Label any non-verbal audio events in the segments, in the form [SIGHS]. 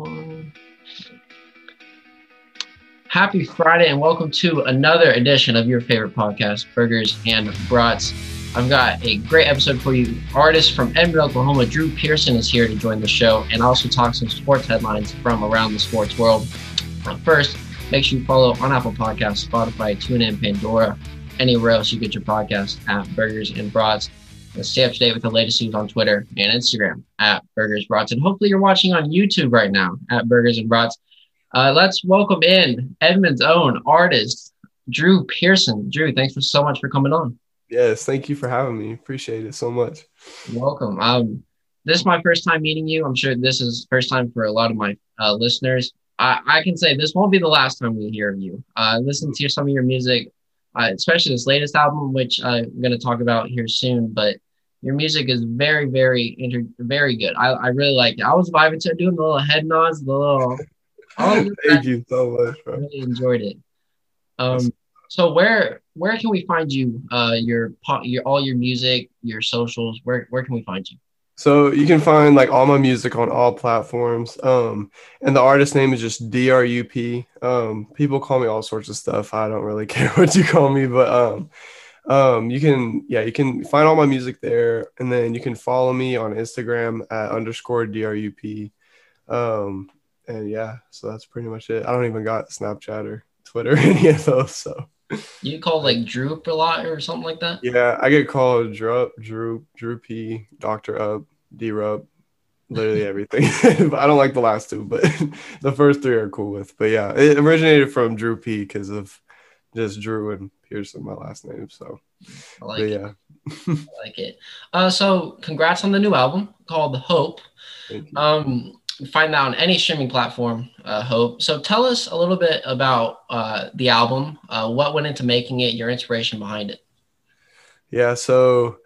one. Happy Friday and welcome to another edition of your favorite podcast, Burgers and Brats. I've got a great episode for you. Artist from Edmond, Oklahoma, Dru Pearson is here to join the show and also talk some sports headlines from around the sports world. First, make sure you follow on Apple Podcasts, Spotify, TuneIn, Pandora, anywhere else you get your podcast at Burgers and Brats. Stay up to date with the latest news on Twitter and Instagram at Burgers Brats. And hopefully you're watching on YouTube right now at Burgers and Brats. Uh, let's welcome in Edmond's own artist, Dru Pearson. Dru, thanks for so much for coming on. Yes, thank you for having me. Appreciate it so much. welcome. Um, this is my first time meeting you. I'm sure this is first time for a lot of my uh, listeners. I, I can say this won't be the last time we hear of you. Uh, listen to some of your music uh, especially this latest album, which I'm going to talk about here soon. But your music is very, very, inter- very good. I, I really like it. I was vibing to doing the little head nods, the little. [LAUGHS] Thank you so much. Bro. I really enjoyed it. Um, so where where can we find you? Uh, your your all your music, your socials. Where where can we find you? So you can find like all my music on all platforms. Um, and the artist name is just DRUP. Um, people call me all sorts of stuff. I don't really [LAUGHS] care what you call me, but um, um, you can yeah, you can find all my music there, and then you can follow me on Instagram at underscore DRUP. Um, and yeah, so that's pretty much it. I don't even got Snapchat or Twitter, [LAUGHS] any of those. So you call like Droop a lot or something like that? Yeah, I get called Droop, Droop, Droopy, Doctor Up, D Rub, literally everything. [LAUGHS] I don't like the last two, but [LAUGHS] the first three are cool with. But yeah, it originated from Dru P because of just Dru and Pearson, my last name. So I like it. yeah. [LAUGHS] I like it. Uh, so congrats on the new album called Hope. Um, find that on any streaming platform, uh, Hope. So tell us a little bit about uh, the album, uh, what went into making it, your inspiration behind it. Yeah, so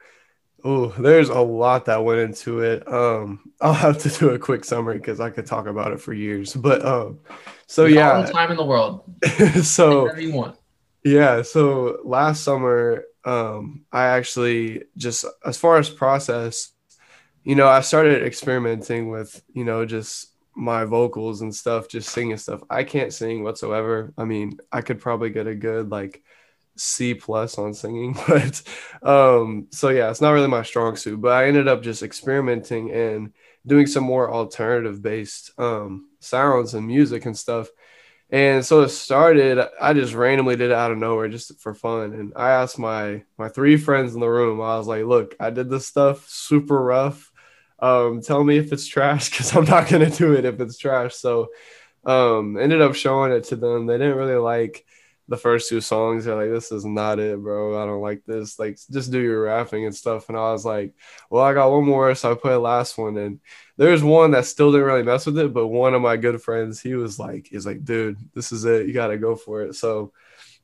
oh, there's a lot that went into it. Um, [LAUGHS] I'll have to do a quick summary because I could talk about it for years. But um, so yeah, all the time in the world. [LAUGHS] so yeah, so last summer, um, I actually just as far as process you know, I started experimenting with, you know, just my vocals and stuff, just singing stuff. I can't sing whatsoever. I mean, I could probably get a good like C plus on singing, [LAUGHS] but um, so yeah, it's not really my strong suit. But I ended up just experimenting and doing some more alternative based um, sounds and music and stuff. And so it started. I just randomly did it out of nowhere, just for fun. And I asked my my three friends in the room. I was like, "Look, I did this stuff super rough um, tell me if it's trash because I'm not gonna do it if it's trash. So um, ended up showing it to them. They didn't really like the first two songs. They're like, "This is not it, bro. I don't like this. Like, just do your rapping and stuff." And I was like, "Well, I got one more," so I put a last one. And there's one that still didn't really mess with it, but one of my good friends, he was like, "He's like, dude, this is it. You got to go for it." So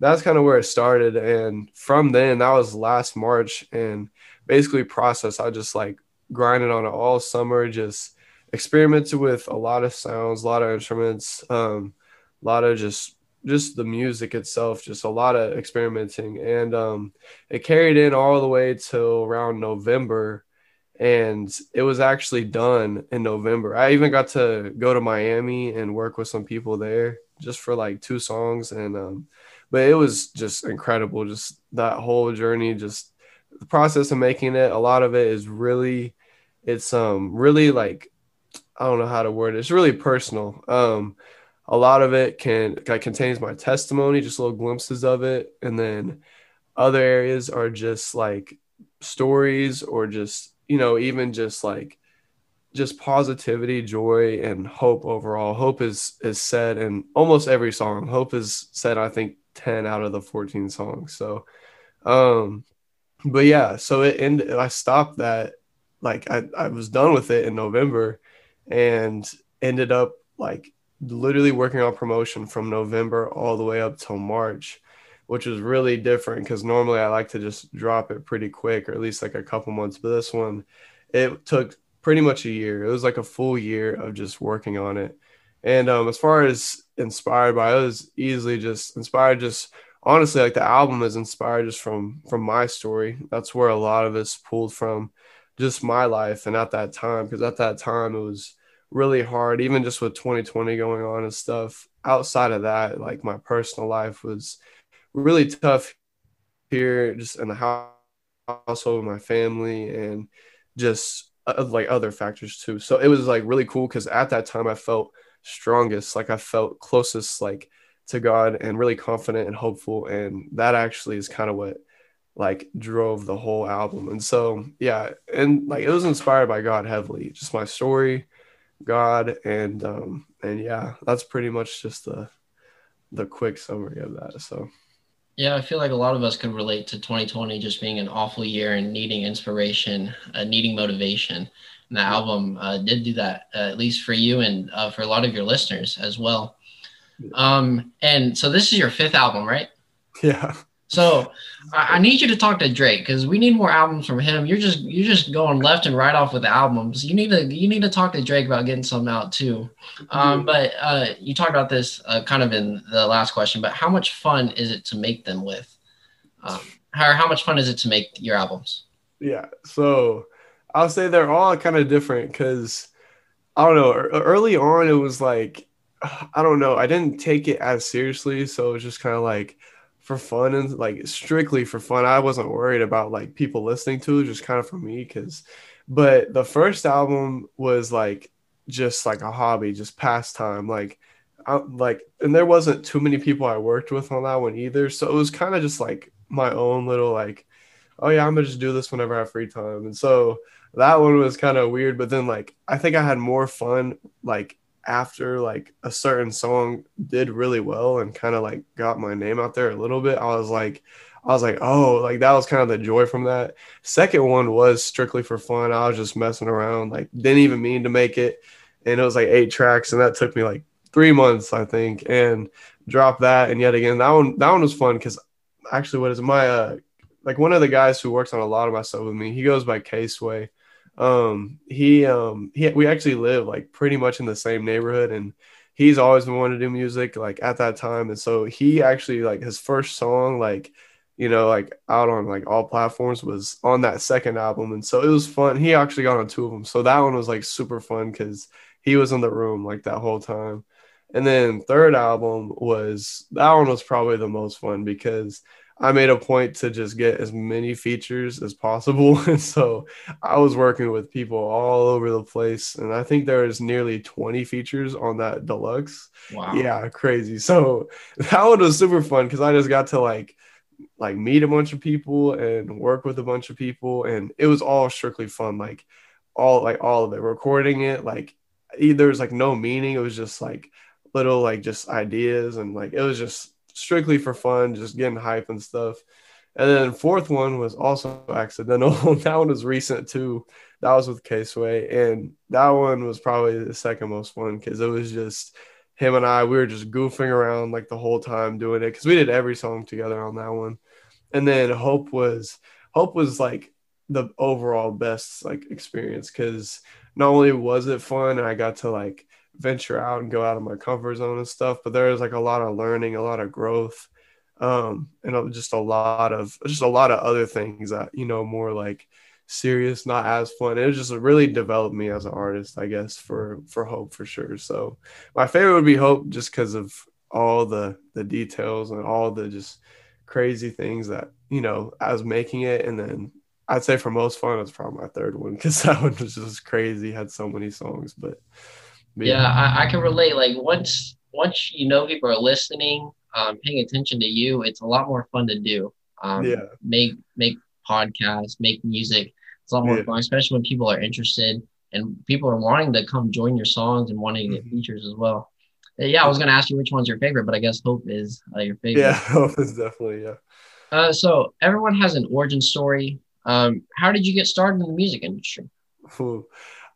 that's kind of where it started. And from then, that was last March, and basically process. I just like grinding on it all summer, just experimented with a lot of sounds, a lot of instruments, um, a lot of just just the music itself, just a lot of experimenting, and um, it carried in all the way till around November, and it was actually done in November. I even got to go to Miami and work with some people there just for like two songs, and um, but it was just incredible, just that whole journey, just the process of making it. A lot of it is really it's um really like I don't know how to word it. It's really personal. Um, a lot of it can like, contains my testimony, just little glimpses of it, and then other areas are just like stories or just you know even just like just positivity, joy, and hope overall. Hope is is said in almost every song. Hope is said, I think, ten out of the fourteen songs. So, um, but yeah, so it ended. I stopped that like I, I was done with it in November and ended up like literally working on promotion from November all the way up till March, which was really different because normally I like to just drop it pretty quick or at least like a couple months. But this one, it took pretty much a year. It was like a full year of just working on it. And um, as far as inspired by, I was easily just inspired. Just honestly, like the album is inspired just from from my story. That's where a lot of it's pulled from just my life and at that time because at that time it was really hard, even just with 2020 going on and stuff. Outside of that, like my personal life was really tough here, just in the household with my family and just uh, like other factors too. So it was like really cool because at that time I felt strongest, like I felt closest, like to God and really confident and hopeful. And that actually is kind of what like drove the whole album. And so, yeah, and like it was inspired by God heavily, just my story, God, and um, and yeah, that's pretty much just the the quick summary of that. So yeah, I feel like a lot of us could relate to 2020 just being an awful year and needing inspiration, uh, needing motivation. And the album uh, did do that, uh, at least for you and uh, for a lot of your listeners as well. Um, and so this is your fifth album, right? [LAUGHS] Yeah. So I, I need you to talk to Drake because we need more albums from him. You're just you're just going left and right off with albums. You need to you need to talk to Drake about getting some out too. Um, but uh, you talked about this uh, kind of in the last question. But how much fun is it to make them with? Um, how how much fun is it to make your albums? Yeah. So I'll say they're all kind of different because I don't know. Early on, it was like I don't know. I didn't take it as seriously, so it was just kind of like for fun and like strictly for fun. I wasn't worried about like people listening to it, just kind of for me. Cause, but the first album was like just like a hobby, just pastime. Like, I, like, and there wasn't too many people I worked with on that one either. So it was kind of just like my own little like, oh yeah, I'm gonna just do this whenever I have free time. And so that one was kind of weird. But then like I think I had more fun like after like a certain song did really well and kind of like got my name out there a little bit, I was like, I was like, oh, like that was kind of the joy from that. Second one was strictly for fun. I was just messing around, like didn't even mean to make it. And it was like eight tracks, and that took me like three months, I think, and drop that. And yet again, that one that one was fun because actually, what is my uh like one of the guys who works on a lot of my stuff with me, he goes by K Sway um he um he we actually live like pretty much in the same neighborhood and he's always been wanting to do music like at that time and so he actually like his first song like you know like out on like all platforms was on that second album and so it was fun. He actually got on two of them so that one was like super fun because he was in the room like that whole time. And then third album was that one was probably the most fun because I made a point to just get as many features as possible. [LAUGHS] And so I was working with people all over the place. And I think there's nearly 20 features on that deluxe. Wow. Yeah, crazy. So that one was super fun because I just got to like like meet a bunch of people and work with a bunch of people. And it was all strictly fun. Like all like all of it. Recording it, like there's like no meaning. It was just like little like just ideas and like it was just strictly for fun, just getting hype and stuff. And then fourth one was also accidental. [LAUGHS] that one was recent too. That was with K-Sway. And that one was probably the second most fun because it was just him and I, we were just goofing around like the whole time doing it because we did every song together on that one. And then Hope was Hope was like the overall best like experience because not only was it fun and I got to like venture out and go out of my comfort zone and stuff. But there is like a lot of learning, a lot of growth, um, and just a lot of just a lot of other things that you know more like serious, not as fun. It just really developed me as an artist, I guess, for for Hope for sure. So my favorite would be Hope, just because of all the the details and all the just crazy things that you know I was making it, and then I'd say for most fun, it's probably my third one because [LAUGHS] that one was just crazy. Had so many songs, but yeah, I, I, can relate. Like once once you know people are listening, um, paying attention to you, it's a lot more fun to do. Um, yeah. Make make podcasts, make music. It's a lot more yeah. fun, especially when people are interested and people are wanting to come join your songs and wanting to get mm-hmm. features as well. Uh, yeah, I was gonna ask you which one's your favorite, but I guess Hope is uh, your favorite. Yeah, [LAUGHS] Hope is definitely yeah. Uh, so everyone has an origin story. Um, how did you get started in the music industry? Ooh,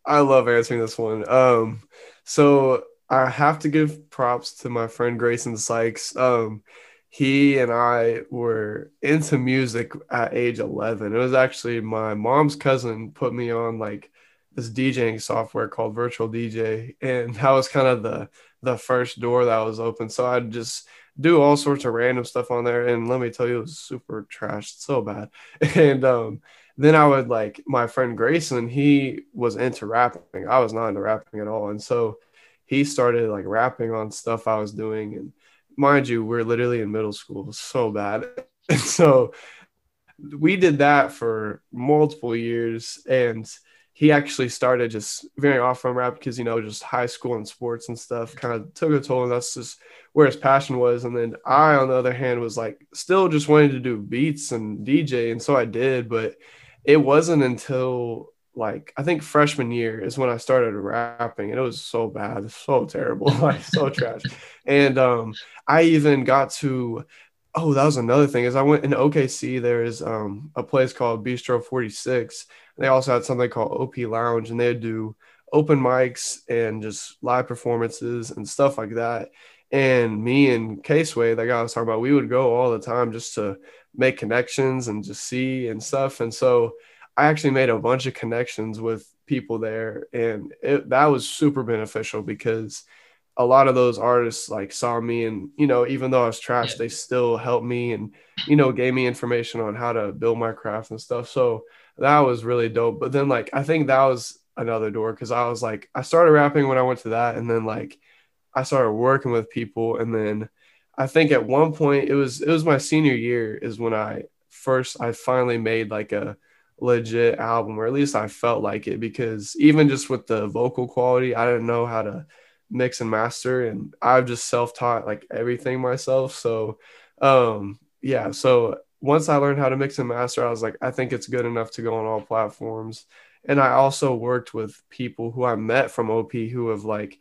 I love answering this one. Um, so I have to give props to my friend Grayson Sykes. Um, he and I were into music at age 11. It was actually my mom's cousin put me on like this DJing software called Virtual DJ, and that was kind of the the first door that was open. So I'd just do all sorts of random stuff on there, and let me tell you, it was super trashed, so bad. [LAUGHS] And um, then I would like my friend Grayson, he was into rapping. I was not into rapping at all. And so he started like rapping on stuff I was doing. And mind you, we're literally in middle school, so bad. [LAUGHS] And so we did that for multiple years. And he actually started just veering off from rap because, you know, just high school and sports and stuff kind of took a toll. And that's just where his passion was. And then I, on the other hand, was like still just wanting to do beats and DJ. And so I did. But it wasn't until like I think freshman year is when I started rapping, and it was so bad, so terrible, [LAUGHS] like so trash. And um, I even got to oh, that was another thing is I went in OKC. There is um a place called Bistro Forty Six. They also had something called OP Lounge, and they'd do open mics and just live performances and stuff like that. And me and K Sway, that guy I was talking about, we would go all the time just to make connections and just see and stuff. And so I actually made a bunch of connections with people there, and it, that was super beneficial because a lot of those artists like saw me and you know even though i was trash yeah. they still helped me and you know gave me information on how to build my craft and stuff so that was really dope but then like i think that was another door because i was like i started rapping when i went to that and then like i started working with people and then i think at one point it was it was my senior year is when i first i finally made like a legit album, or at least I felt like it because even just with the vocal quality, I didn't know how to mix and master, and I've just self taught like everything myself. So, um, yeah. So once I learned how to mix and master, I was like, I think it's good enough to go on all platforms. And I also worked with people who I met from OP who have like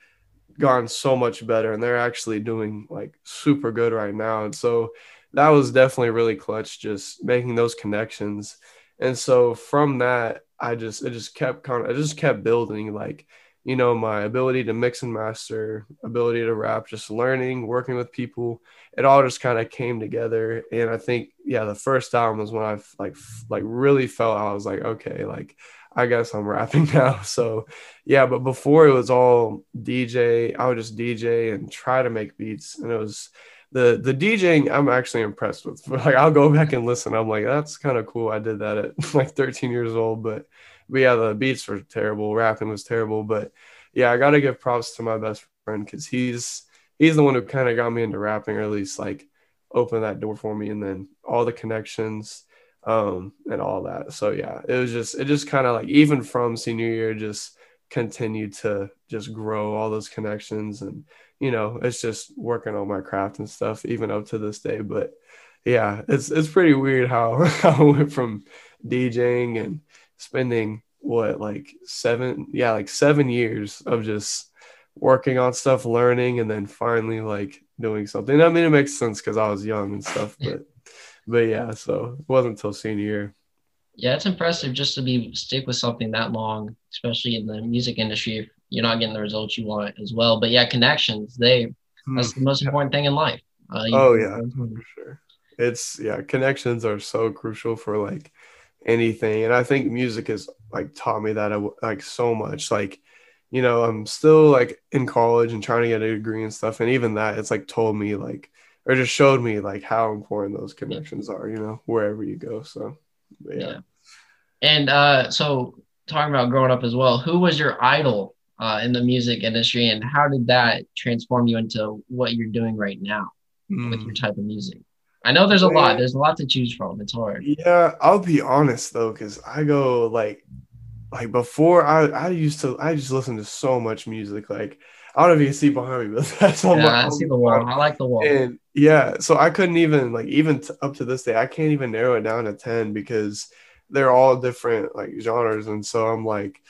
gone so much better and they're actually doing like super good right now. And so that was definitely really clutch just making those connections and so from that, I just it just kept kind of I just kept building like you know my ability to mix and master, ability to rap, just learning, working with people. It all just kind of came together, and I think yeah, the first album was when I like like really felt I was like okay, like I guess I'm rapping [LAUGHS] now. So yeah, but before it was all DJ. I would just DJ and try to make beats, and it was the the DJing I'm actually impressed with. [LAUGHS] Like I'll go back and listen. I'm like, that's kind of cool. I did that at [LAUGHS] like 13 years old, but but yeah, the beats were terrible. Rapping was terrible, but yeah, I gotta give props to my best friend because he's he's the one who kind of got me into rapping, or at least like opened that door for me, and then all the connections um and all that. So yeah, it was just it just kind of like even from senior year, just continued to just grow all those connections and you know, it's just working on my craft and stuff, even up to this day. But yeah, it's it's pretty weird how, [LAUGHS] how I went from DJing and spending what like seven, yeah, like seven years of just working on stuff, learning, and then finally like doing something. I mean, it makes sense because I was young and stuff, but but yeah, so it wasn't until senior year. Yeah, it's impressive just to be stick with something that long, especially in the music industry If you're not getting the results you want as well. But yeah, connections, they that's the most hmm. important thing in life. Uh, oh yeah, for sure. It's yeah, connections are so crucial for like anything, and I think music has like taught me that uh, like so much. Like, you know, I'm still like in college and trying to get a degree and stuff, and even that, it's like told me like or just showed me like how important those connections are. You know, wherever you go. So yeah. yeah. And uh, so talking about growing up as well, who was your idol uh, in the music industry, and how did that transform you into what you're doing right now mm. with your hmm. type of music? I know there's a Man. lot. There's a lot to choose from. It's hard. Yeah, I'll be honest though, because I go like, like before I I used to I just listen to so much music. Like I don't know if you can see behind me, but [LAUGHS] that's all yeah, my. I see the wall. I like the wall. And yeah, so I couldn't even like even t- up to this day I can't even narrow it down to ten because they're all different like genres, and so I'm like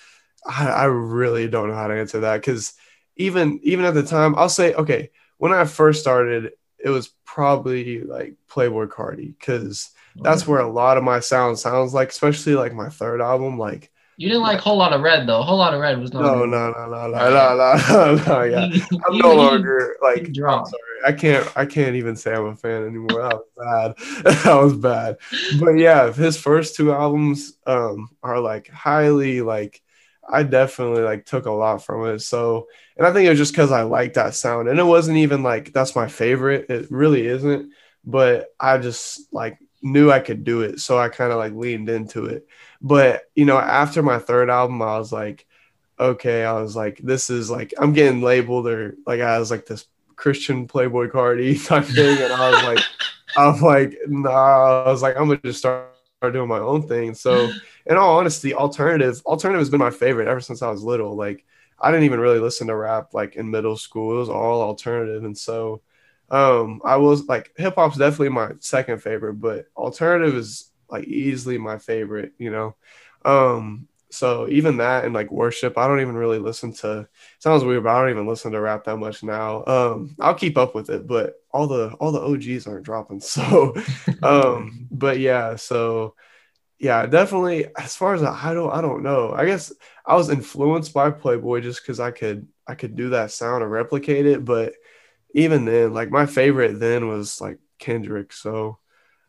I, I really don't know how to answer that because even even at the time, I'll say okay. When I first started, it was probably like Playboi Carti because that's where a lot of my sound sounds like, especially like my third album. Like you didn't like Whole Lotta Red though. Whole Lotta Red was not. No, no, no, no, no, no, no, no, Yeah, [LAUGHS] I'm no longer like. I'm sorry, I can't. I can't even say I'm a fan anymore. That was bad. [LAUGHS] that was bad. But yeah, his first two albums um are like highly like I definitely like took a lot from it. So, and I think it was just because I like that sound, and it wasn't even like that's my favorite. It really isn't, but I just like knew I could do it, so I kind of like leaned into it. But you know, after my third album, I was like, okay, I was like, this is like I'm getting labeled or like I was like this Christian Playboi Carti [LAUGHS] type thing, and I was like, [LAUGHS] I'm like, nah, I was like, I'm gonna just start, start doing my own thing. So, in all honesty, alternative alternative has been my favorite ever since I was little. Like, I didn't even really listen to rap like in middle school. It was all alternative, and so um, I was like, hip hop's definitely my second favorite, but alternative is like easily my favorite. You know, um, so even that and like worship, I don't even really listen to. Sounds weird, but I don't even listen to rap that much now. Um, I'll keep up with it, but all the all the OGs aren't dropping. [LAUGHS] So, um, but yeah, so yeah, definitely. As far as I don't, I don't know. I guess I was influenced by Playboi just because I could I could do that sound and replicate it. But even then, like my favorite then was like Kendrick. So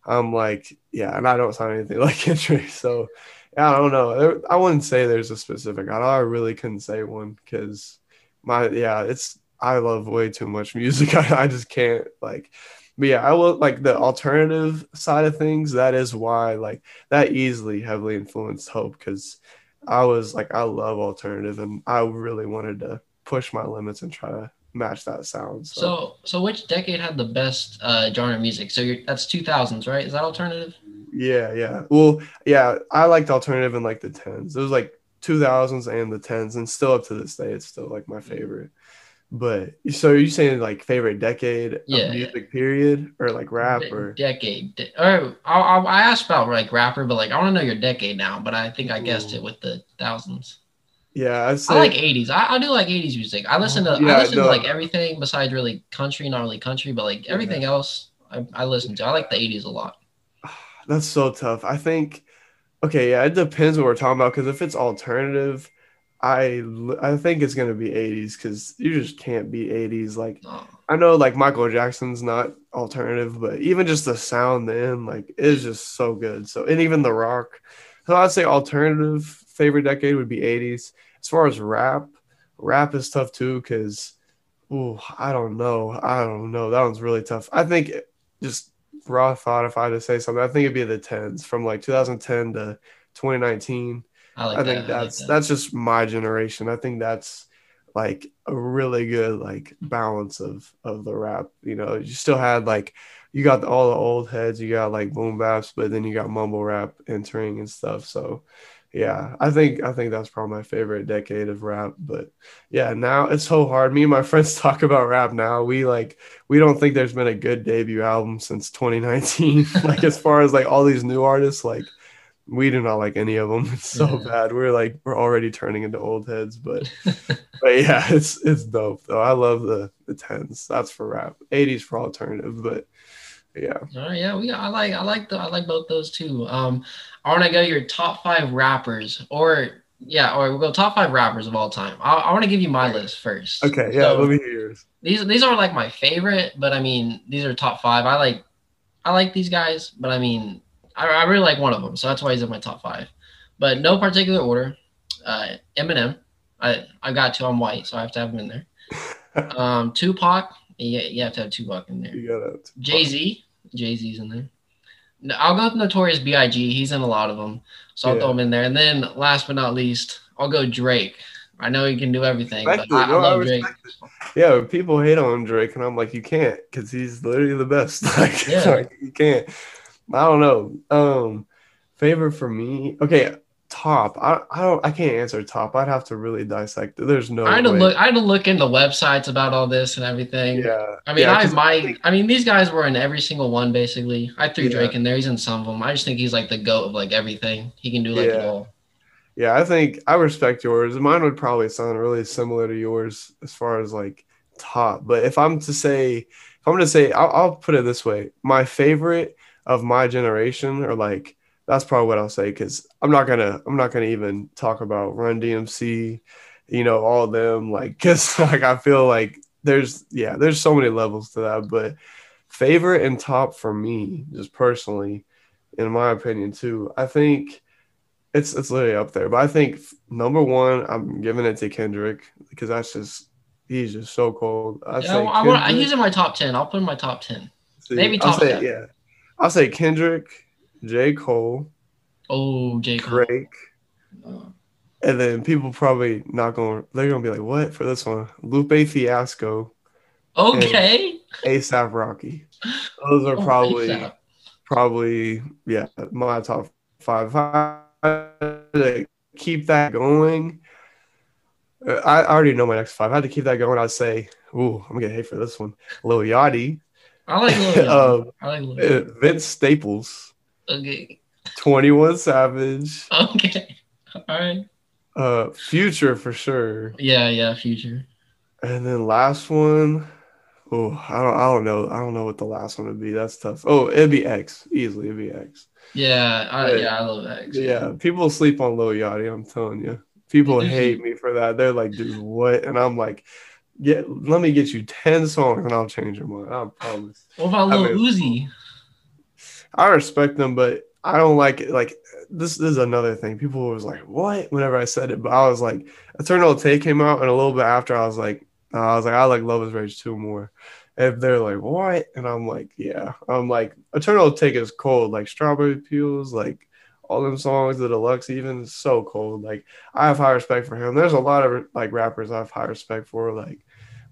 I'm like, yeah, and I don't sound anything [LAUGHS] like Kendrick. So I don't know. I wouldn't say there's a specific. I, I really couldn't say one because my yeah, it's I love way too much [LAUGHS] music. I, I just can't like. But yeah, I will like the alternative side of things. That is why like that easily heavily influenced Hope because I was like I love alternative and I really wanted to push my limits and try to match that sound. So so, so which decade had the best uh, genre music? So you're, that's 2000s, right? Is that alternative? Yeah, yeah. Well, yeah, I liked alternative in like the tens. It was like two thousands and the tens, and still up to this day, it's still like my favorite. But so are you saying like favorite decade yeah, music period or like rap or decade? De- or I, I asked about like rapper, but like I want to know your decade now. But I think I guessed Ooh. it with the thousands. Yeah, say, I like '80s. I, I, do like '80s music. I listen to yeah, I listen no. to like everything besides really country, not really country, but like everything yeah. else I, I listen to. I like the '80s a lot. [SIGHS] That's so tough. I think okay, yeah, it depends what we're talking about because if it's alternative, I I think it's gonna be 80s because you just can't be 80s. Like I know like Michael Jackson's not alternative, but even just the sound then like is just so good. So and even the rock. So I'd say alternative favorite decade would be 80s. As far as rap, rap is tough too because oh I don't know. I don't know. That one's really tough. I think just raw thought if I had to say something, I think it'd be the tens from like 2010 to 2019. I, like I think that. that's I like that. that's just my generation. I think that's like a really good like balance of of the rap. You know, you still had like you got all the old heads, you got like boom baps, but then you got mumble rap entering and stuff. So yeah, I think I think that's probably my favorite decade of rap. But yeah, now it's so hard. Me and my [LAUGHS] friends talk about rap now. We like we don't think there's been a good debut album since 2019. [LAUGHS] like as far as like all these new artists, like we do not like any of them. [LAUGHS] It's so yeah. bad. We're like we're already turning into old heads. But but yeah, it's it's dope though. I love the the tens. That's for rap. 80s for alternative, but yeah. All right, yeah, we I like I like the I like both those too. Um, I want to go your top five rappers, or yeah, or we'll go top five rappers of all time. I, I want to give you my list first. Okay, yeah, so, let me hear yours. These these aren't like my favorite, but I mean these are top five. I like I like these guys, but I mean I, I really like one of them, so that's why he's in my top five. But no particular order. Uh, Eminem, I I got to. I'm white, so I have to have him in there. [LAUGHS] um, Tupac, yeah, you have to have Tupac in there. You got it. Jay Z, Jay Z's in there. I'll go with Notorious B.I.G. He's in a lot of them, so I'll yeah. throw him in there. And then last but not least, I'll go Drake. I know he can do everything, but I, I, love I Drake. Yeah, people hate on Drake, and I'm like, you can't, because he's literally the best. [LAUGHS] like, yeah. like, you can't. I don't know. Um, favorite for me. Okay, top. I, I don't I can't answer top. I'd have to really dissect it. There's no I had to look I had to look into websites about all this and everything. Yeah. I mean yeah, I might I mean these guys were in every single one basically. I threw yeah. Drake in there, he's in some of them. I just think he's like the goat of like everything. He can do like yeah. it all. Yeah, I think I respect yours. Mine would probably sound really similar to yours as far as like top. But if I'm to say if I'm gonna say I'll, I'll put it this way. My favorite of my generation or like that's probably what I'll say because I'm not gonna I'm not gonna even talk about Run DMC, you know, all them like [LAUGHS] because like I feel like there's yeah there's so many levels to that, but favorite and top for me just personally, in my opinion too, I think it's it's literally up there. But I think number one, I'm giving it to Kendrick because that's just he's just so cold. I yeah, I want use in my top ten. I'll put in my top ten. See, Maybe top I'll say, 10. Yeah, I'll say Kendrick. J. Cole, Oh, J. Cole. Drake. Oh. And then people probably not going. They're gonna be like, "What for this one?" Lupe Fiasco. Okay. ASAP Rocky. Those are oh, probably, probably yeah, my top five. I keep that going. Uh, I already know my next five. I had to keep that going. I'd say, "Ooh, I'm gonna get hate for this one." Lil Yachty. I like Lil [LAUGHS] Yachty. um, I like Lil Yachty. Uh, Vince Staples. Okay. 21 Savage. Okay. All right. Uh, Future for sure. Yeah, yeah, Future. And then last one. Oh, I don't, I don't know. I don't know what the last one would be. That's tough. Oh, it'd be X. Easily, it'd be X. Yeah, I, but, yeah, I love X. Yeah, people sleep on Lil Yachty. I'm telling you. People [LAUGHS] hate me for that. They're like, dude, what? And I'm like, get let me get you 10 songs and I'll change your mind. I promise. What about Lil I mean, Uzi? I respect them, but I don't like it. Like this, this is another thing. People was like, "What?" Whenever I said it, but I was like, "Eternal Atake" came out, and a little bit after, I was like, uh, "I was like, I like Luv Is Rage two more." If they're like, "What?" and I'm like, "Yeah," I'm like, "Eternal Atake" is cold. Like Strawberry Peels, like all them songs, the deluxe, even so cold. Like I have high respect for him. There's a lot of like rappers I have high respect for, like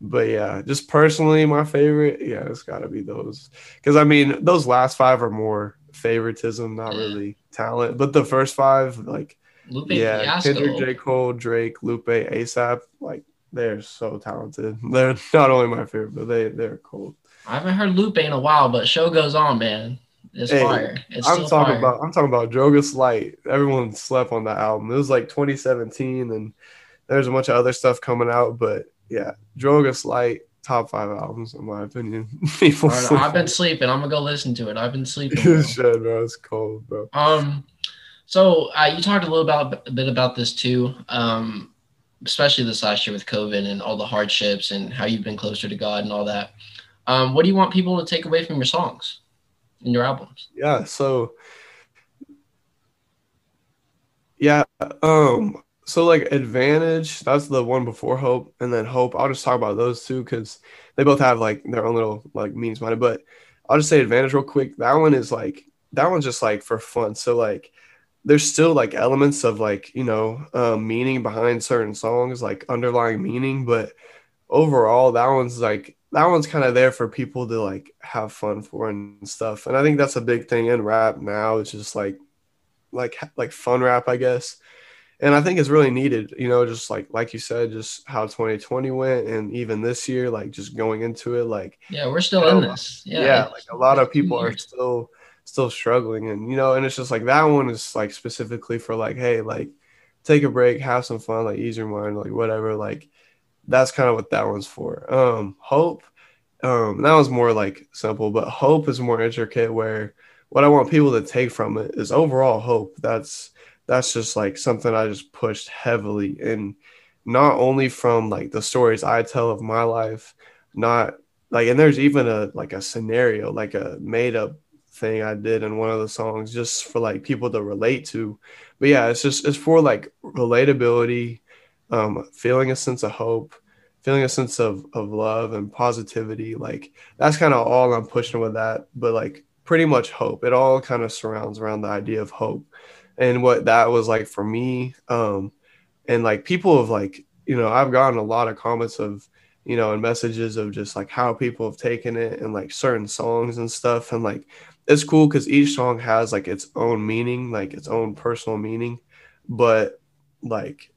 but yeah, just personally, my favorite, yeah, it's got to be those. Because I mean, those last five are more favoritism, not mm. really talent. But the first five, like, Lupe yeah, Fiasco. Kendrick, J. Cole, Drake, Lupe, ASAP, like, they're so talented. [LAUGHS] They're not only my favorite, but they they're cool. I haven't heard Lupe in a while, but show goes on, man. It's hey, fire. It's I'm talking fire. about I'm talking about Drogas Light. Everyone slept on that album. It was like 2017, and there's a bunch of other stuff coming out, but yeah, Drogas Light top five albums in my opinion. [LAUGHS] People right, I've been sleeping. I'm gonna go listen to it. I've been [LAUGHS] sleeping. Bro. It's cold, bro. Um, so uh, you talked a little about a bit about this too. Um, especially this last year with COVID and all the hardships and how you've been closer to God and all that. Um, what do you want people to take away from your songs and your albums? Yeah. So. Yeah. Um so like advantage, that's the one before hope, and then hope. I'll just talk about those two because they both have like their own little like meanings behind it. But I'll just say advantage real quick. That one is like that one's just like for fun. So like there's still like elements of like you know um, meaning behind certain songs, like underlying meaning. But overall, that one's like that one's kind of there for people to like have fun for and stuff. And I think that's a big thing in rap now. It's just like like like fun rap, I guess and I think it's really needed. You know, just like like you said, just how 2020 went, and even this year, like just going into it, like yeah, we're still in this. Yeah, yeah like a lot of people are still still struggling, and you know, and it's just like that one is like specifically for like, hey, like take a break, have some fun, like ease your mind, like whatever. Like that's kind of what that one's for. Um, hope. Um, that was more like simple, but hope is more intricate. Where what I want people to take from it is overall hope. That's that's just like something I just pushed heavily and not only from like the stories I tell of my life, not like and there's even a like a scenario, like a made up thing I did in one of the songs just for like people to relate to. But yeah, it's just it's for like relatability, um, feeling a sense of hope, feeling a sense of of love and positivity. Like that's kind of all I'm pushing with that. But like pretty much hope. It all kind of surrounds around the idea of hope and what that was like for me. Um, and like people have like, you know, I've gotten a lot of comments of, you know, and messages of just like how people have taken it and like certain songs and stuff. And like, it's cool because each song has like its own meaning, like its own personal meaning. But like,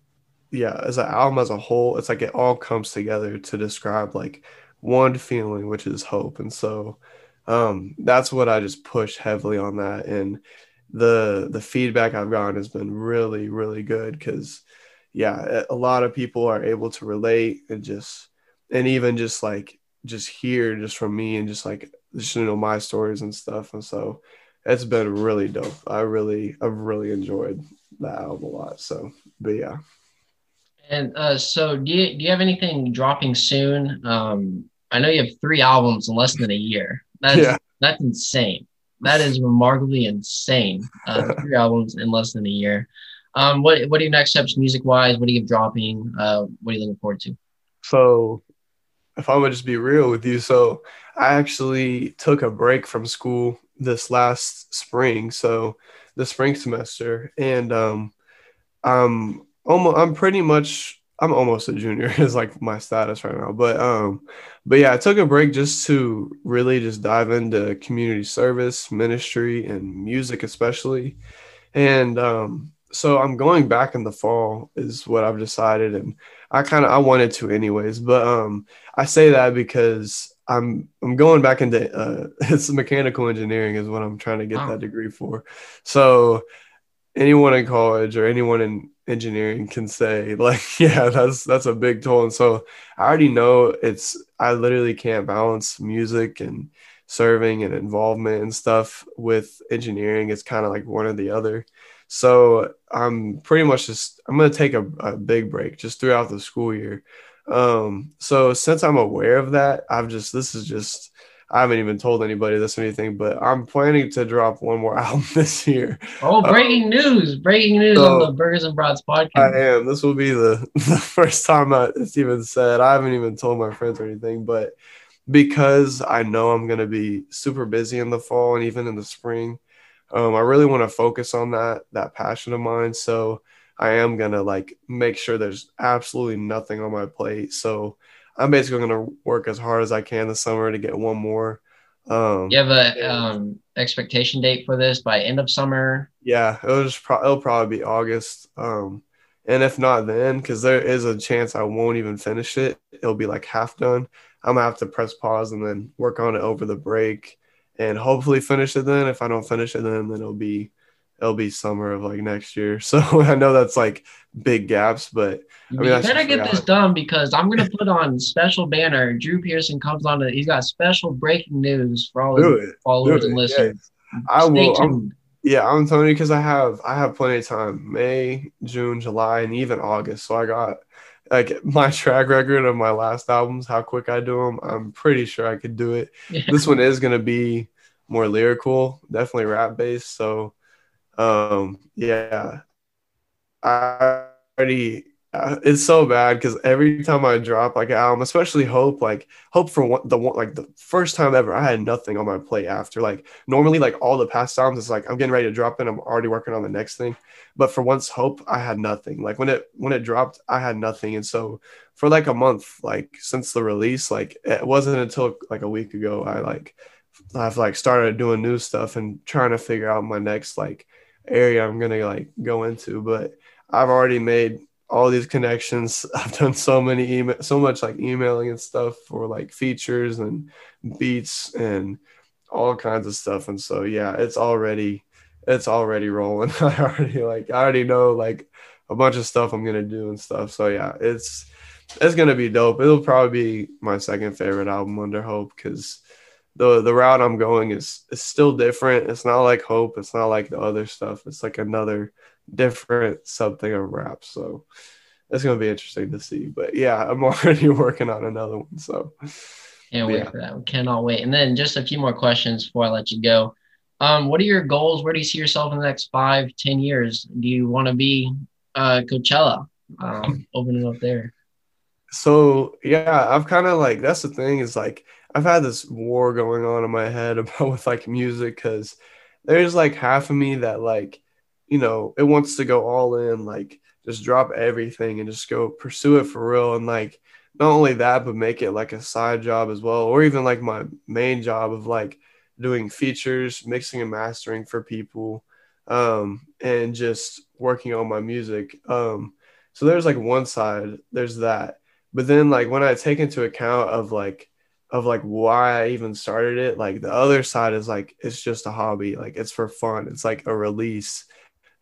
yeah, as an album as a whole, it's like it all comes together to describe like one feeling, which is hope. And so um, that's what I just push heavily on that. And the the feedback I've gotten has been really really good because yeah a lot of people are able to relate and just and even just like just hear just from me and just like just you know my stories and stuff. And so it's been really dope. I really I've really enjoyed that album a lot. So but yeah. And uh, so do you do you have anything dropping soon? Um I know you have three albums in less than a year. That's yeah. that's insane that is remarkably insane. Uh, [LAUGHS] three albums in less than a year. Um, what what are your next steps music wise? What are you dropping? Uh, what are you looking forward to? So, if I would just be real with you, so I actually took a break from school this last spring. So the spring semester, and um, I'm almost I'm pretty much I'm almost a junior [LAUGHS] is like my status right now. But um, but yeah, I took a break just to really just dive into community service, ministry, and music especially, and um, so I'm going back in the fall is what I've decided, and I kind of I wanted to anyways, but um, I say that because I'm I'm going back into uh, [LAUGHS] it's mechanical engineering is what I'm trying to get wow. that degree for. So anyone in college or anyone in engineering can say [LAUGHS] like yeah that's that's a big toll. And so i already know it's i literally can't balance music and serving and involvement and stuff with engineering. It's kind of like one or the other. So i'm pretty much just i'm going to take a, a big break just throughout the school year. Um so since i'm aware of that i've just this is just I haven't even told anybody this or anything, but I'm planning to drop one more [LAUGHS] album this year. Oh, breaking um, news! Breaking news so on the Burgers and Brats podcast. I am. This will be the, [LAUGHS] the first time I, it's even said. I haven't even told my friends or anything, but because I know I'm going to be super busy in the fall and even in the spring, um, I really want to focus on that that passion of mine. So I am gonna like make sure there's absolutely nothing on my plate. So I'm basically going to work as hard as I can this summer to get one more. Um, you have a um, expectation date for this by end of summer? Yeah, it'll just pro- it'll probably be August. Um, and if not then, because there is a chance I won't even finish it, it'll be like half done. I'm gonna have to press pause and then work on it over the break, and hopefully finish it then. If I don't finish it then, then it'll be it'll be summer of like next year. [LAUGHS] So I know that's like big gaps, but I mean, you better get this done because I'm gonna put on special banner. Dru Pearson comes on. To, he's got special breaking news for all his followers and listeners. Yeah. I will. I'm, yeah, I'm telling you because I have I have plenty of time. May, June, July, and even August. So I got like [LAUGHS] my track record of my last albums, how quick I do them. I'm pretty sure I could do it. Yeah. This one is gonna be more lyrical, definitely rap based. So um, yeah, I already. Uh, it's so bad because every time I drop like an album, especially Hope, like Hope for one, the one, like the first time ever, I had nothing on my plate after. Like normally, like all the past albums, it's like I'm getting ready to drop it, I'm already working on the next thing. But for once, Hope, I had nothing. Like when it when it dropped, I had nothing, and so for like a month, like since the release, like it wasn't until like a week ago, I like I've like started doing new stuff and trying to figure out my next like area I'm gonna like go into. But I've already made all these connections. [LAUGHS] I've done so many email, so much like emailing and stuff for like features and beats and all kinds of stuff. And so yeah, it's already it's already rolling. [LAUGHS] I already like I already know like a bunch of stuff I'm gonna do and stuff. So yeah, it's it's gonna be dope. It'll probably be my second favorite album under Hope because the the route I'm going is is still different. It's not like Hope. It's not like the other stuff. It's like another different something of rap. So it's gonna be interesting to see. But yeah, I'm [LAUGHS] already working on another one. So can't wait yeah. for that. We cannot wait. And then just a few more questions before I let you go. Um, what are your goals? Where do you see yourself in the next five, ten years? Do you want to be uh, Coachella? Um, [LAUGHS] opening up there. So yeah, I've kind of like that's the thing is like I've had this war going on in my head [LAUGHS] about with like music because there's like half of me that like, you know, it wants to go all in, like just drop everything and just go pursue it for real. And like not only that, but make it like a side job as well, or even like my main job of like doing features, mixing and mastering for people, um, and just working on my music. Um, so there's like one side, there's that. But then like when I take into account of like of like why I even started it. Like the other side is like it's just a hobby, like it's for fun. It's like a release.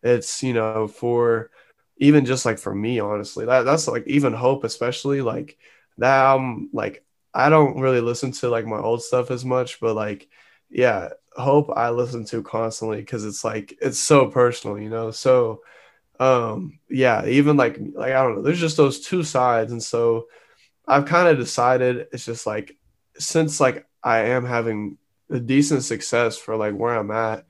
It's you know for even just like for me, honestly, that that's like even hope, especially like that album. Like I don't really listen to like my old stuff as much, but like yeah, hope I listen to constantly because it's like it's so personal, you know. So um yeah, even like like I don't know, there's just those two sides, and so I've kind of decided it's just like since like I am having a decent success for like where I'm at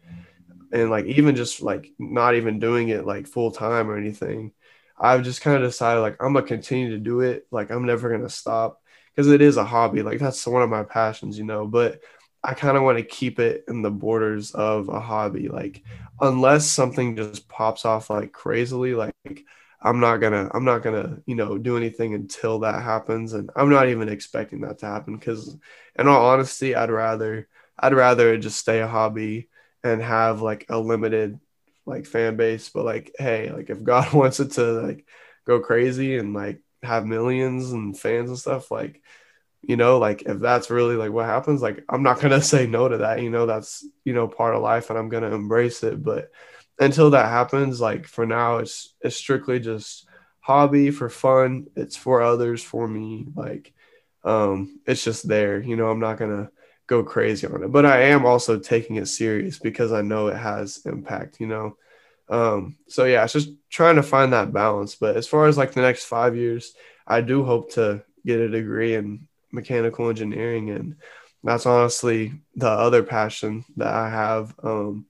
and like even just like not even doing it like full time or anything, I've just kind of decided like I'm gonna continue to do it. Like I'm never gonna stop because it is a hobby. Like that's one of my passions, you know. But I kind of want to keep it in the borders of a hobby. Like unless something just pops off like crazily, like I'm not gonna I'm not gonna you know do anything until that happens, and I'm not even expecting that to happen because in all honesty, I'd rather I'd rather just stay a hobby and have like a limited like fan base. But like, hey, like if God [LAUGHS] wants it to like go crazy and like have millions and fans and stuff, like you know, like if that's really like what happens, like I'm not gonna [LAUGHS] say no to that. You know, that's you know part of life, and I'm gonna embrace it. But until that happens, like for now, it's it's strictly just hobby for fun. It's for others, for me. Like, um, it's just there. You know, I'm not gonna go crazy on it, but I am also taking it serious because I know it has impact. You know, um, so yeah, it's just trying to find that balance. But as far as like the next five years, I do hope to get a degree in mechanical engineering, and that's honestly the other passion that I have. Um,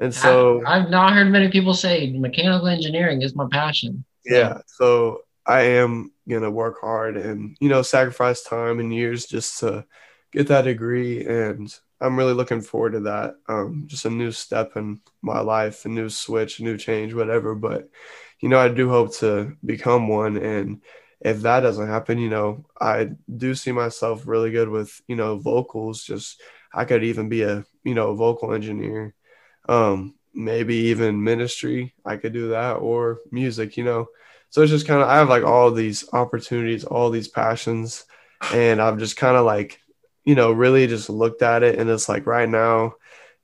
and so I, have not heard many people say mechanical engineering is my passion. Yeah. So I am gonna work hard and you know sacrifice time and years just to get that degree and I'm really looking forward to that. Um, just a new step in my life, a new switch, a new change, whatever. But you know, I do hope to become one. And if that doesn't happen, you know, I do see myself really good with you know vocals. Just I could even be a you know vocal engineer um, maybe even ministry. I could do that or music, you know. So it's just kind of I have like all these opportunities, all these passions, and I've just kind of like, you know, really just looked at it and it's like right now,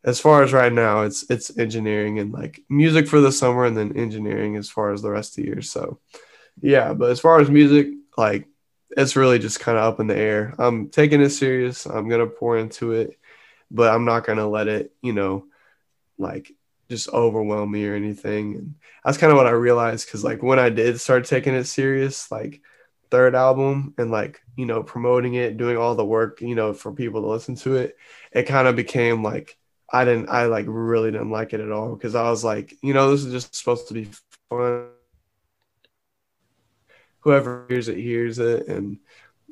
as far as right now, it's it's engineering and like music for the summer and then engineering as far as the rest of the year. So yeah, but as far as music, like it's really just kind of up in the air. I'm taking it serious. I'm gonna pour into it, but I'm not gonna let it, you know, like just overwhelm me or anything. And that's kind of what I realized because like when I did start taking it serious, like third album and like you know promoting it, doing all the work, you know, for people to listen to it, it kind of became like I didn't, I like really didn't like it at all because I was like, you know, this is just supposed to be fun. Whoever hears it hears it, and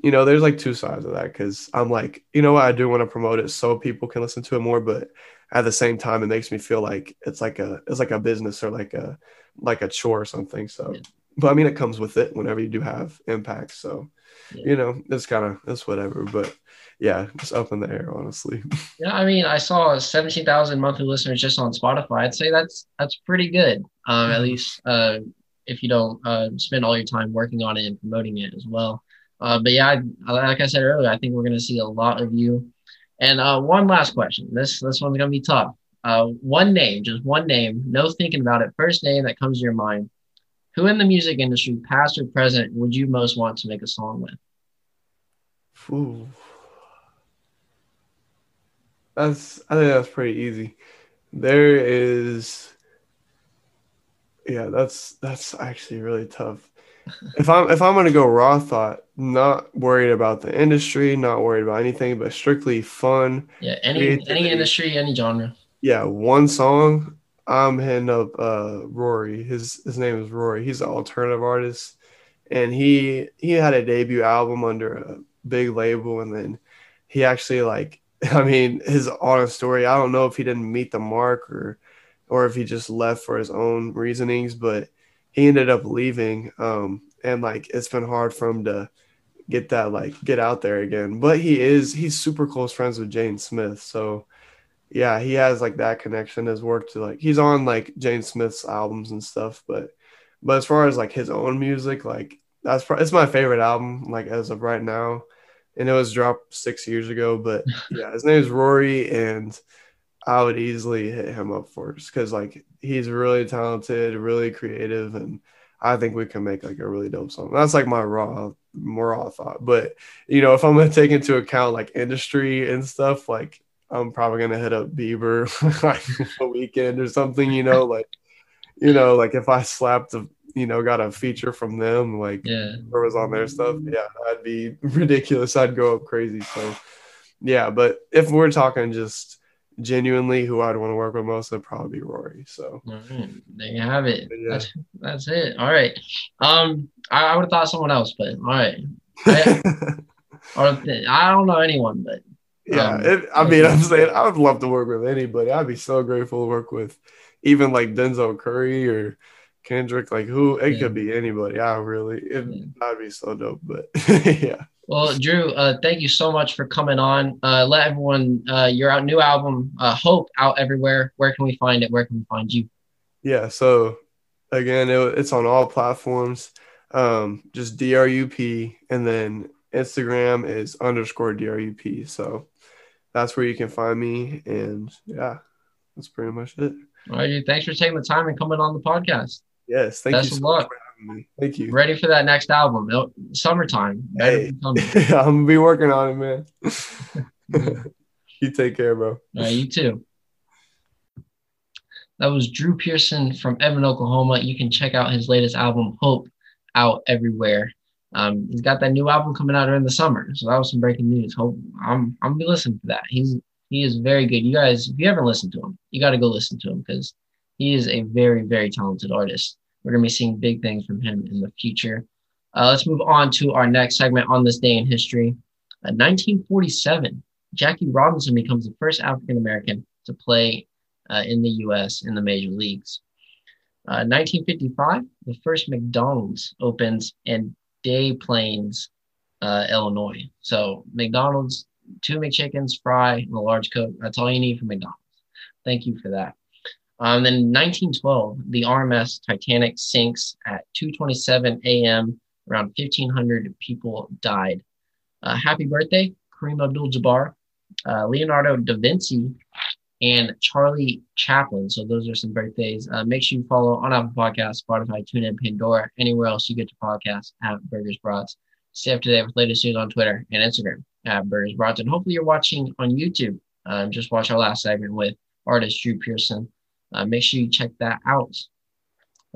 you know, there's like two sides of that because I'm like, you know what, I do want to promote it so people can listen to it more, but at the same time it makes me feel like it's like a it's like a business or like a like a chore or something so yeah. but i mean it comes with it whenever you do have impact so yeah. you know it's kind of it's whatever but yeah just up in the air honestly [LAUGHS] yeah i mean i saw 17000 monthly listeners just on spotify i'd say that's that's pretty good um at mm-hmm. least uh if you don't uh, spend all your time working on it and promoting it as well uh, but yeah I, like i said earlier i think we're going to see a lot of you and uh, one last question. This this one's gonna be tough. Uh, one name, just one name, no thinking about it. First name that comes to your mind. Who in the music industry, past or present, would you most want to make a song with? Ooh. That's I think that's pretty easy. There is yeah, that's that's actually really tough if I'm if I'm gonna go raw thought, not worried about the industry, not worried about anything, but strictly fun. Yeah, any creativity. any industry, any genre. Yeah, one song. I'm hitting up uh Rory. His his name is Rory. He's an alternative artist, and he he had a debut album under a big label, and then he actually like [LAUGHS] I mean his honest story. I don't know if he didn't meet the mark or or if he just left for his own reasonings, but he ended up leaving. Um, and like it's been hard for him to get that like get out there again. But he is he's super close friends with Jane Smith. So yeah, he has like that connection, has worked to like he's on like Jane Smith's albums and stuff, but but as far as like his own music, like that's it's my favorite album, like as of right now. And it was dropped six years ago. But [LAUGHS] yeah, his name is Rory and I would easily hit him up first because like he's really talented, really creative, and I think we can make like a really dope song. That's like my raw, more raw thought. But you know, if I'm gonna take into account like industry and stuff, like I'm probably gonna hit up Bieber [LAUGHS] like a Weeknd or something. You know, like you know, like if I slapped a you know got a feature from them, like yeah, or was on their stuff, yeah, that'd be [LAUGHS] ridiculous. I'd go up crazy. So yeah, but if we're talking just genuinely who I'd want to work with most would probably be Rory. So right. there you have it. Yeah. That's, that's it. All right. Um, I, I would have thought someone else, but all right. I, [LAUGHS] or I don't know anyone, but Yeah, um, it, I mean, I'm saying I would love to work with anybody. I'd be so grateful to work with even like Denzel Curry or Kendrick. Like who? It yeah. could be anybody. I really, it, yeah. that'd be so dope. But [LAUGHS] yeah. Well, Dru, uh, thank you so much for coming on. Uh, let everyone uh, your new album, uh, Hope, out everywhere. Where can we find it? Where can we find you? Yeah, so again, it, it's on all platforms. Um, just DRUP, and then Instagram is underscore DRUP. So that's where you can find me. And yeah, that's pretty much it. All right. Thanks for taking the time and coming on the podcast. Yes, thank Best you. Best of luck. Thank you. Ready for that next album? Summertime. Hey, [LAUGHS] I'm gonna be working on it, man. [LAUGHS] you take care, bro. Right, you too. That was Dru Pearson from Edmond, Oklahoma. You can check out his latest album, Hope, out everywhere. Um, he's got that new album coming out during the summer, so that was some breaking news. Hope I'm I'm gonna be listening to that. He's he is very good. You guys, if you haven't listened to him, you got to go listen to him because he is a very very talented artist. We're gonna be seeing big things from him in the future. Uh, let's move on to our next segment on this day in history. Uh, 1947, Jackie Robinson becomes the first African American to play uh, in the U.S. in the major leagues. 1955, uh, the first McDonald's opens in Des Plaines, uh, Illinois. So McDonald's, two McChickens, fry, and a large Coke. That's all you need for McDonald's. Thank you for that. Um, then 1912, the RMS Titanic sinks at 2:27 a.m. Around 1,500 people died. Uh, happy birthday, Kareem Abdul-Jabbar, uh, Leonardo da Vinci, and Charlie Chaplin. So those are some birthdays. Uh, make sure you follow on Apple Podcasts, Spotify, TuneIn, Pandora, anywhere else you get your podcasts at Burgers Brats. Stay up to date with latest news on Twitter and Instagram at Burgers Brats. And hopefully you're watching on YouTube. Um, just watch our last segment with artist Dru Pearson. Uh, make sure you check that out.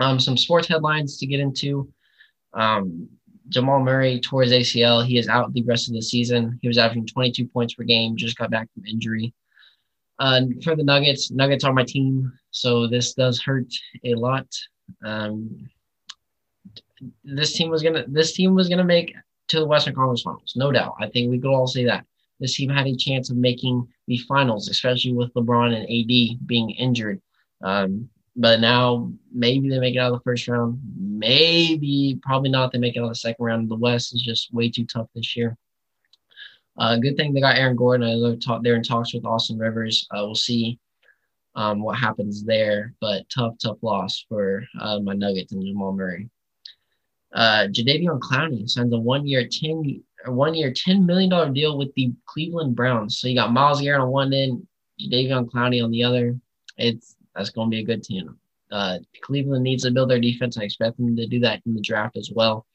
Um, some sports headlines to get into. Um, Jamal Murray tore his ACL. He is out the rest of the season. He was averaging 22 points per game, just got back from injury. Uh, for the Nuggets, Nuggets are my team, so this does hurt a lot. Um, this team was gonna this team was gonna make to the Western Conference Finals, no doubt. I think we could all say that this team had a chance of making the finals, especially with LeBron and AD being injured. Um, but now maybe they make it out of the first round. Maybe, probably not. They make it out of the second round. The West is just way too tough this year. Uh, good thing they got Aaron Gordon. I know talk, they're in talks with Austin Rivers. Uh, we'll see um, what happens there, but tough, tough loss for uh, my Nuggets and Jamal Murray. Uh, Jadeveon Clowney signs a one-year, ten one year, ten million dollar deal with the Cleveland Browns. So you got Myles Garrett on one end, Jadeveon Clowney on the other. It's that's going to be a good team. Uh, Cleveland needs to build their defense. I expect them to do that in the draft as well.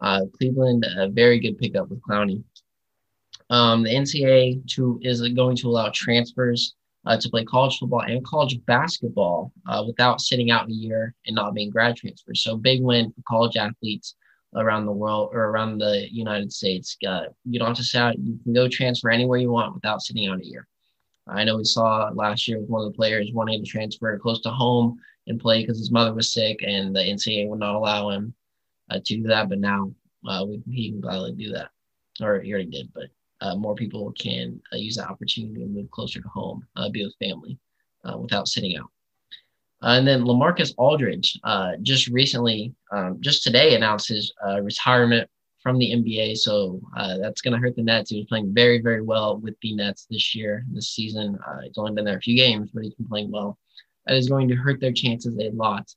Uh, Cleveland, a very good pickup with Clowney. Um, the NCAA to, is going to allow transfers uh, to play college football and college basketball uh, without sitting out a year and not being grad transfers. So big win for college athletes around the world or around the United States. Uh, you don't have to sit out. You can go transfer anywhere you want without sitting out a year. I know we saw last year with one of the players wanting to transfer close to home and play because his mother was sick and the NCAA would not allow him uh, to do that. But now uh, we, he can gladly do that, or he already did. But uh, more people can uh, use that opportunity to move closer to home, uh, be with family uh, without sitting out. And then LaMarcus Aldridge just recently, um, just today, announced his retirement from the NBA. So that's going to hurt the Nets. He was playing very, very well with the Nets this year, this season. he's only been there a few games, but he's been playing well. That is going to hurt their chances a lot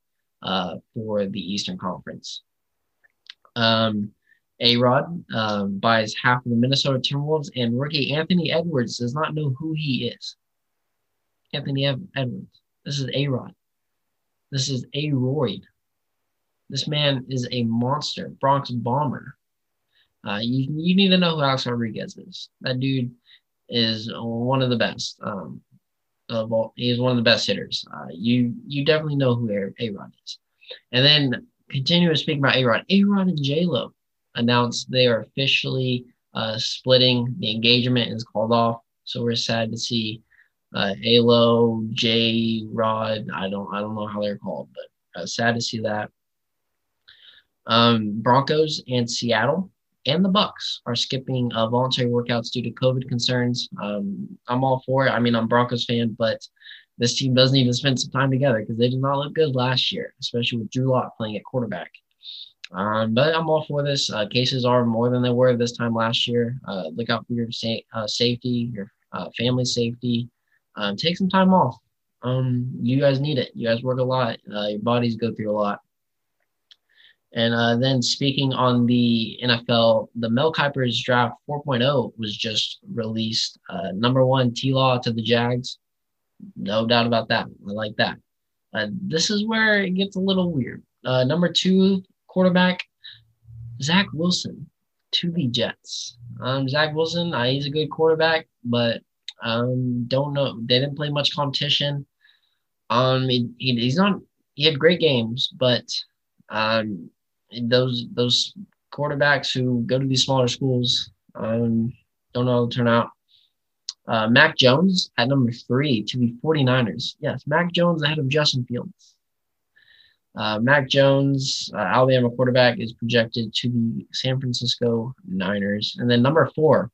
for the Eastern Conference. Um, a Rod um, buys half of the Minnesota Timberwolves, and rookie Anthony Edwards does not know who he is. Anthony Edwards. This is A Rod. This is A Royd. This man is a monster, Bronx bomber. Uh, you, you need to know who Alex Rodriguez is. That dude is one of the best. Um, of all, he is one of the best hitters. Uh, you you definitely know who A Rod is. And then continue to speak about A Rod. A Rod and J Lo announced they are officially uh, splitting. The engagement is called off, so we're sad to see uh, Halo, J Rod. I don't I don't know how they're called, but uh, sad to see that. Um, Broncos and Seattle and the Bucks are skipping uh, voluntary workouts due to COVID concerns. Um, I'm all for it. I mean, I'm Broncos fan, but this team doesn't even spend some time together because they did not look good last year, especially with Drew Lock playing at quarterback. Um, but I'm all for this. Uh, cases are more than they were this time last year. Uh, look out for your sa- uh, safety, your uh, family safety. Um, take some time off. Um, you guys need it. You guys work a lot. Uh, your bodies go through a lot. And uh, then speaking on the NFL, the Mel Kiper's draft 4.0 was just released. number one, T Law to the Jags. No doubt about that. I like that. this is where it gets a little weird. number two, quarterback, Zach Wilson to the Jets. Um, Zach Wilson, uh, he's a good quarterback, but um, don't know. They didn't play much competition. Um, he, he, he's not. He had great games, but um, those those quarterbacks who go to these smaller schools um, don't know how to turn out. Uh, Mac Jones at number three to the 49ers. Yes, Mac Jones ahead of Justin Fields. Uh, Mac Jones, uh, Alabama quarterback, is projected to the San Francisco Niners. And then number four,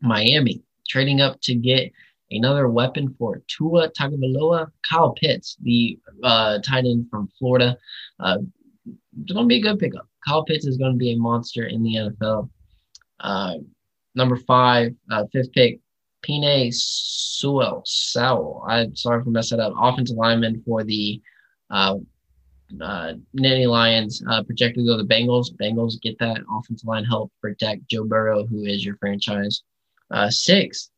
Miami, trading up to get another weapon for Tua Tagovailoa. Kyle Pitts, the uh, tight end from Florida. It's going to be a good pickup. Kyle Pitts is going to be a monster in the NFL. Uh, number five, uh, fifth pick, Penei Sewell. Sowell. I'm sorry for messing that up. Offensive lineman for the uh, uh, Lions uh, projected to go to the Bengals. Bengals get that offensive line help protect Joe Burrow, who is your franchise. Uh, six,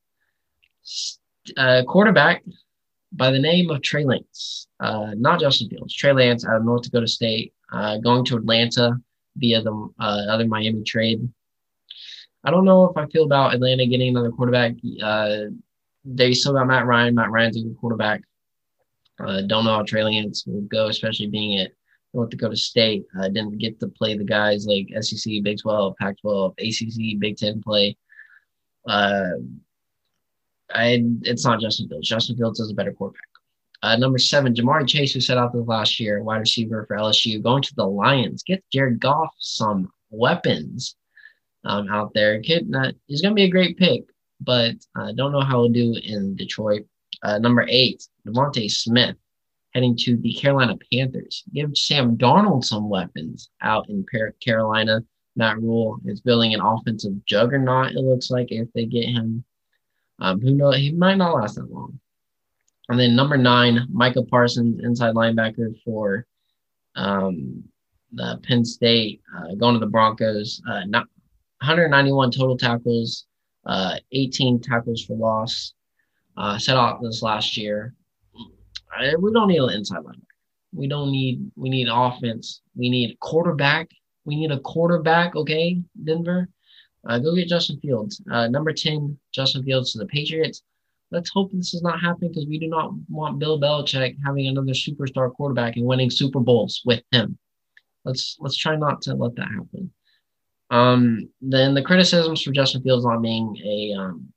uh, quarterback by the name of Trey Lance, uh, not Justin Fields. Trey Lance out of North Dakota State, uh, going to Atlanta via the uh, other Miami trade. I don't know if I feel about Atlanta getting another quarterback. Uh, they still got Matt Ryan. Matt Ryan's a good quarterback. Uh, don't know how Trey Lance will go, especially being at North Dakota State. I uh, didn't get to play the guys like SEC, Big 12, Pac 12, ACC, Big 10 play. I, it's not Justin Fields. Justin Fields is a better quarterback. Uh, number seven, Jamari Chase, who set out this last year, wide receiver for LSU, going to the Lions. Get Jared Goff some weapons um, out there. Kid, not, he's going to be a great pick, but I uh, don't know how he'll do in Detroit. Uh, number eight, DeVonta Smith heading to the Carolina Panthers. Give Sam Darnold some weapons out in Carolina. Matt Rhule is building an offensive juggernaut, it looks like, if they get him. Um, who knows? He might not last that long. And then number nine, Micah Parsons, inside linebacker for um, the Penn State, uh, going to the Broncos. Uh, not 191 total tackles, uh, 18 tackles for loss uh, set off this last year. We don't need an inside linebacker. We don't need. We need offense. We need quarterback. We need a quarterback. Okay, Denver. Uh, go get Justin Fields. Uh, number ten, Justin Fields to the Patriots. Let's hope this is not happening because we do not want Bill Belichick having another superstar quarterback and winning Super Bowls with him. Let's let's try not to let that happen. Um, then the criticisms for Justin Fields not being a um,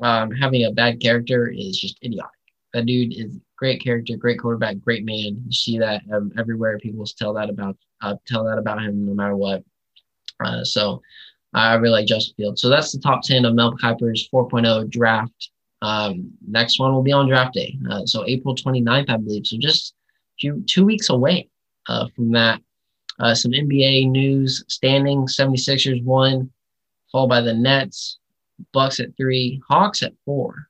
um, having a bad character is just idiotic. That dude is great character, great quarterback, great man. You see that um, everywhere. People tell that about uh, tell that about him no matter what. Uh, so I really like Justin Fields. So that's the top ten of Mel Kiper's 4.0 draft. Um, next one will be on draft day, uh, so April 29th, I believe. So just few, two weeks away uh, from that. Uh, some NBA news standing 76ers won, followed by the Nets, Bucks at three, Hawks at four,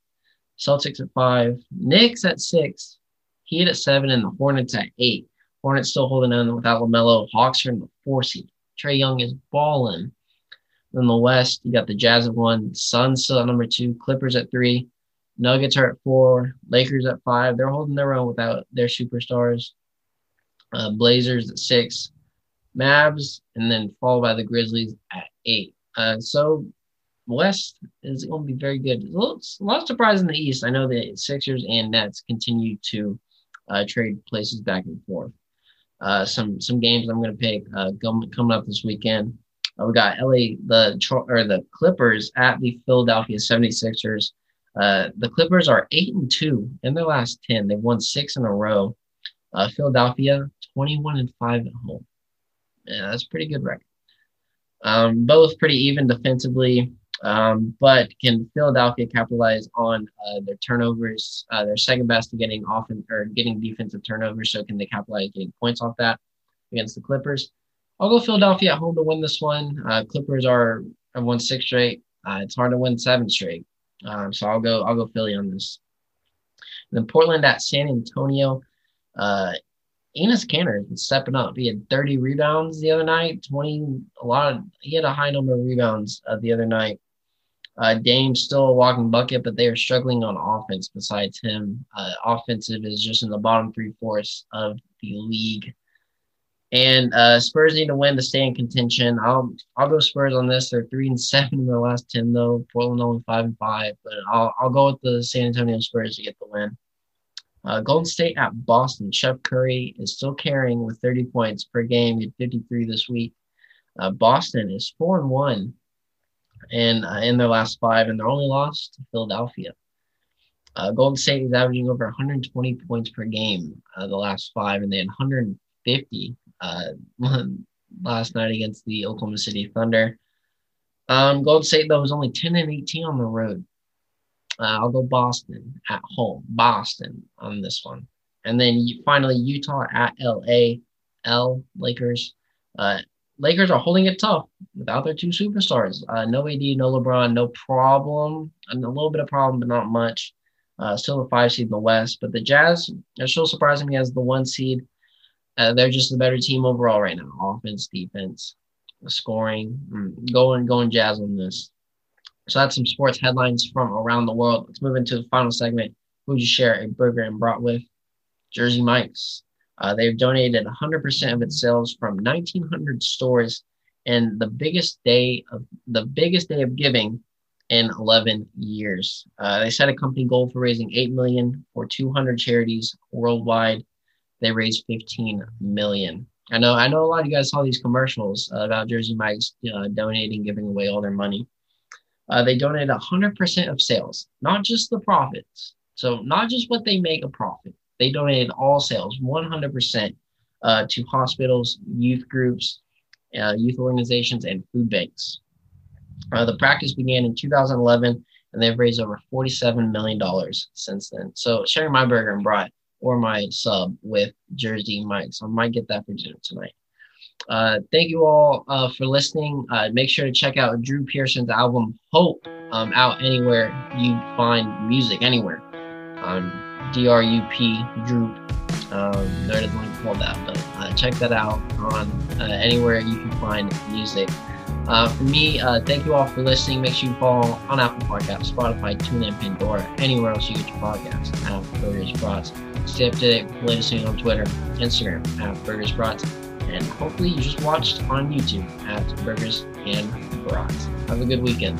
Celtics at five, Knicks at six, Heat at seven, and the Hornets at eight. Hornets still holding on without LaMelo. Hawks are in the four seed. Trae Young is balling. In the West, you got the Jazz at one, Suns still at number two, Clippers at three, Nuggets are at four, Lakers at five. They're holding their own without their superstars. Uh, Blazers at six, Mavs, and then followed by the Grizzlies at eight. Uh, so West is going to be very good. A, little, a lot of surprise in the East. I know the Sixers and Nets continue to uh, trade places back and forth. Uh, some some games I'm going to pick uh, coming up this weekend. Uh, we got LA the or the Clippers at the Philadelphia 76ers. Uh, the Clippers are eight and two in their last ten. They've won six in a row. Uh, Philadelphia 21 and five at home. Yeah, that's pretty good record. Um, both pretty even defensively, um, but can Philadelphia capitalize on uh, their turnovers? Uh, they're second best to getting often or getting defensive turnovers, so can they capitalize getting points off that against the Clippers? I'll go Philadelphia at home to win this one. Uh, Clippers are have won six straight. Uh, it's hard to win seven straight, um, so I'll go I'll go Philly on this. And then Portland at San Antonio. Uh, Enes Kanter is stepping up. He had 30 rebounds the other night, 20, a lot of, he had a high number of rebounds uh, the other night. Uh, Dame's still a walking bucket, but they are struggling on offense besides him. Uh, offensive is just in the bottom three fourths of the league. And uh, Spurs need to win to stay in contention. I'll I'll go Spurs on this. They're three and seven in their last ten though. Portland only five and five, but I'll I'll go with the San Antonio Spurs to get the win. Uh, Golden State at Boston. Steph Curry is still carrying with 30 points per game. Had 53 this week. Uh, Boston is four and one, and uh, in their last five, and they're only lost to Philadelphia. Uh, Golden State is averaging over 120 points per game uh, the last five, and they had 150 uh, [LAUGHS] last night against the Oklahoma City Thunder. Um, Golden State though was only 10 and 18 on the road. Uh, I'll go Boston at home, Boston on this one, and then finally Utah at LA, L Lakers. Uh, Lakers are holding it tough without their two superstars. Uh, no AD, no LeBron, no problem. And a little bit of problem, but not much. Uh, still a five seed in the West, but the Jazz are still surprising me as the one seed. Uh, they're just the better team overall right now. Offense, defense, scoring. Mm, going, going Jazz on this. So that's some sports headlines from around the world. Let's move into the final segment. Who would you share a burger and brought with? Jersey Mike's. Uh, they've donated 100% of its sales from 1,900 stores, and the biggest day of the biggest day of giving in 11 years. Uh, they set a company goal for raising 8 million for 200 charities worldwide. They raised 15 million. I know, I know a lot of you guys saw these commercials uh, about Jersey Mike's uh, donating, giving away all their money. Uh, they donate 100% of sales, not just the profits. So, not just what they make a profit. They donated all sales, 100%, uh, to hospitals, youth groups, uh, youth organizations, and food banks. Uh, the practice began in 2011, and they've raised over $47 million since then. So, sharing my burger and brought or my sub with Jersey Mike. So I might get that for dinner tonight. Uh, thank you all uh, for listening. Uh, make sure to check out Dru Pearson's album Hope um, out anywhere you find music, anywhere. Um, D R U P, Dru. Um, there is link for that, but uh, check that out on uh, anywhere you can find music. Uh, for me, uh, thank you all for listening. Make sure you follow on Apple Podcasts, Spotify, TuneIn, Pandora, anywhere else you get your podcasts at Burgers Brats. Stay up to date with the latest news on Twitter, Instagram at Burgers Brats, and hopefully you just watched on YouTube at Burgers and Brats. Have a good weekend.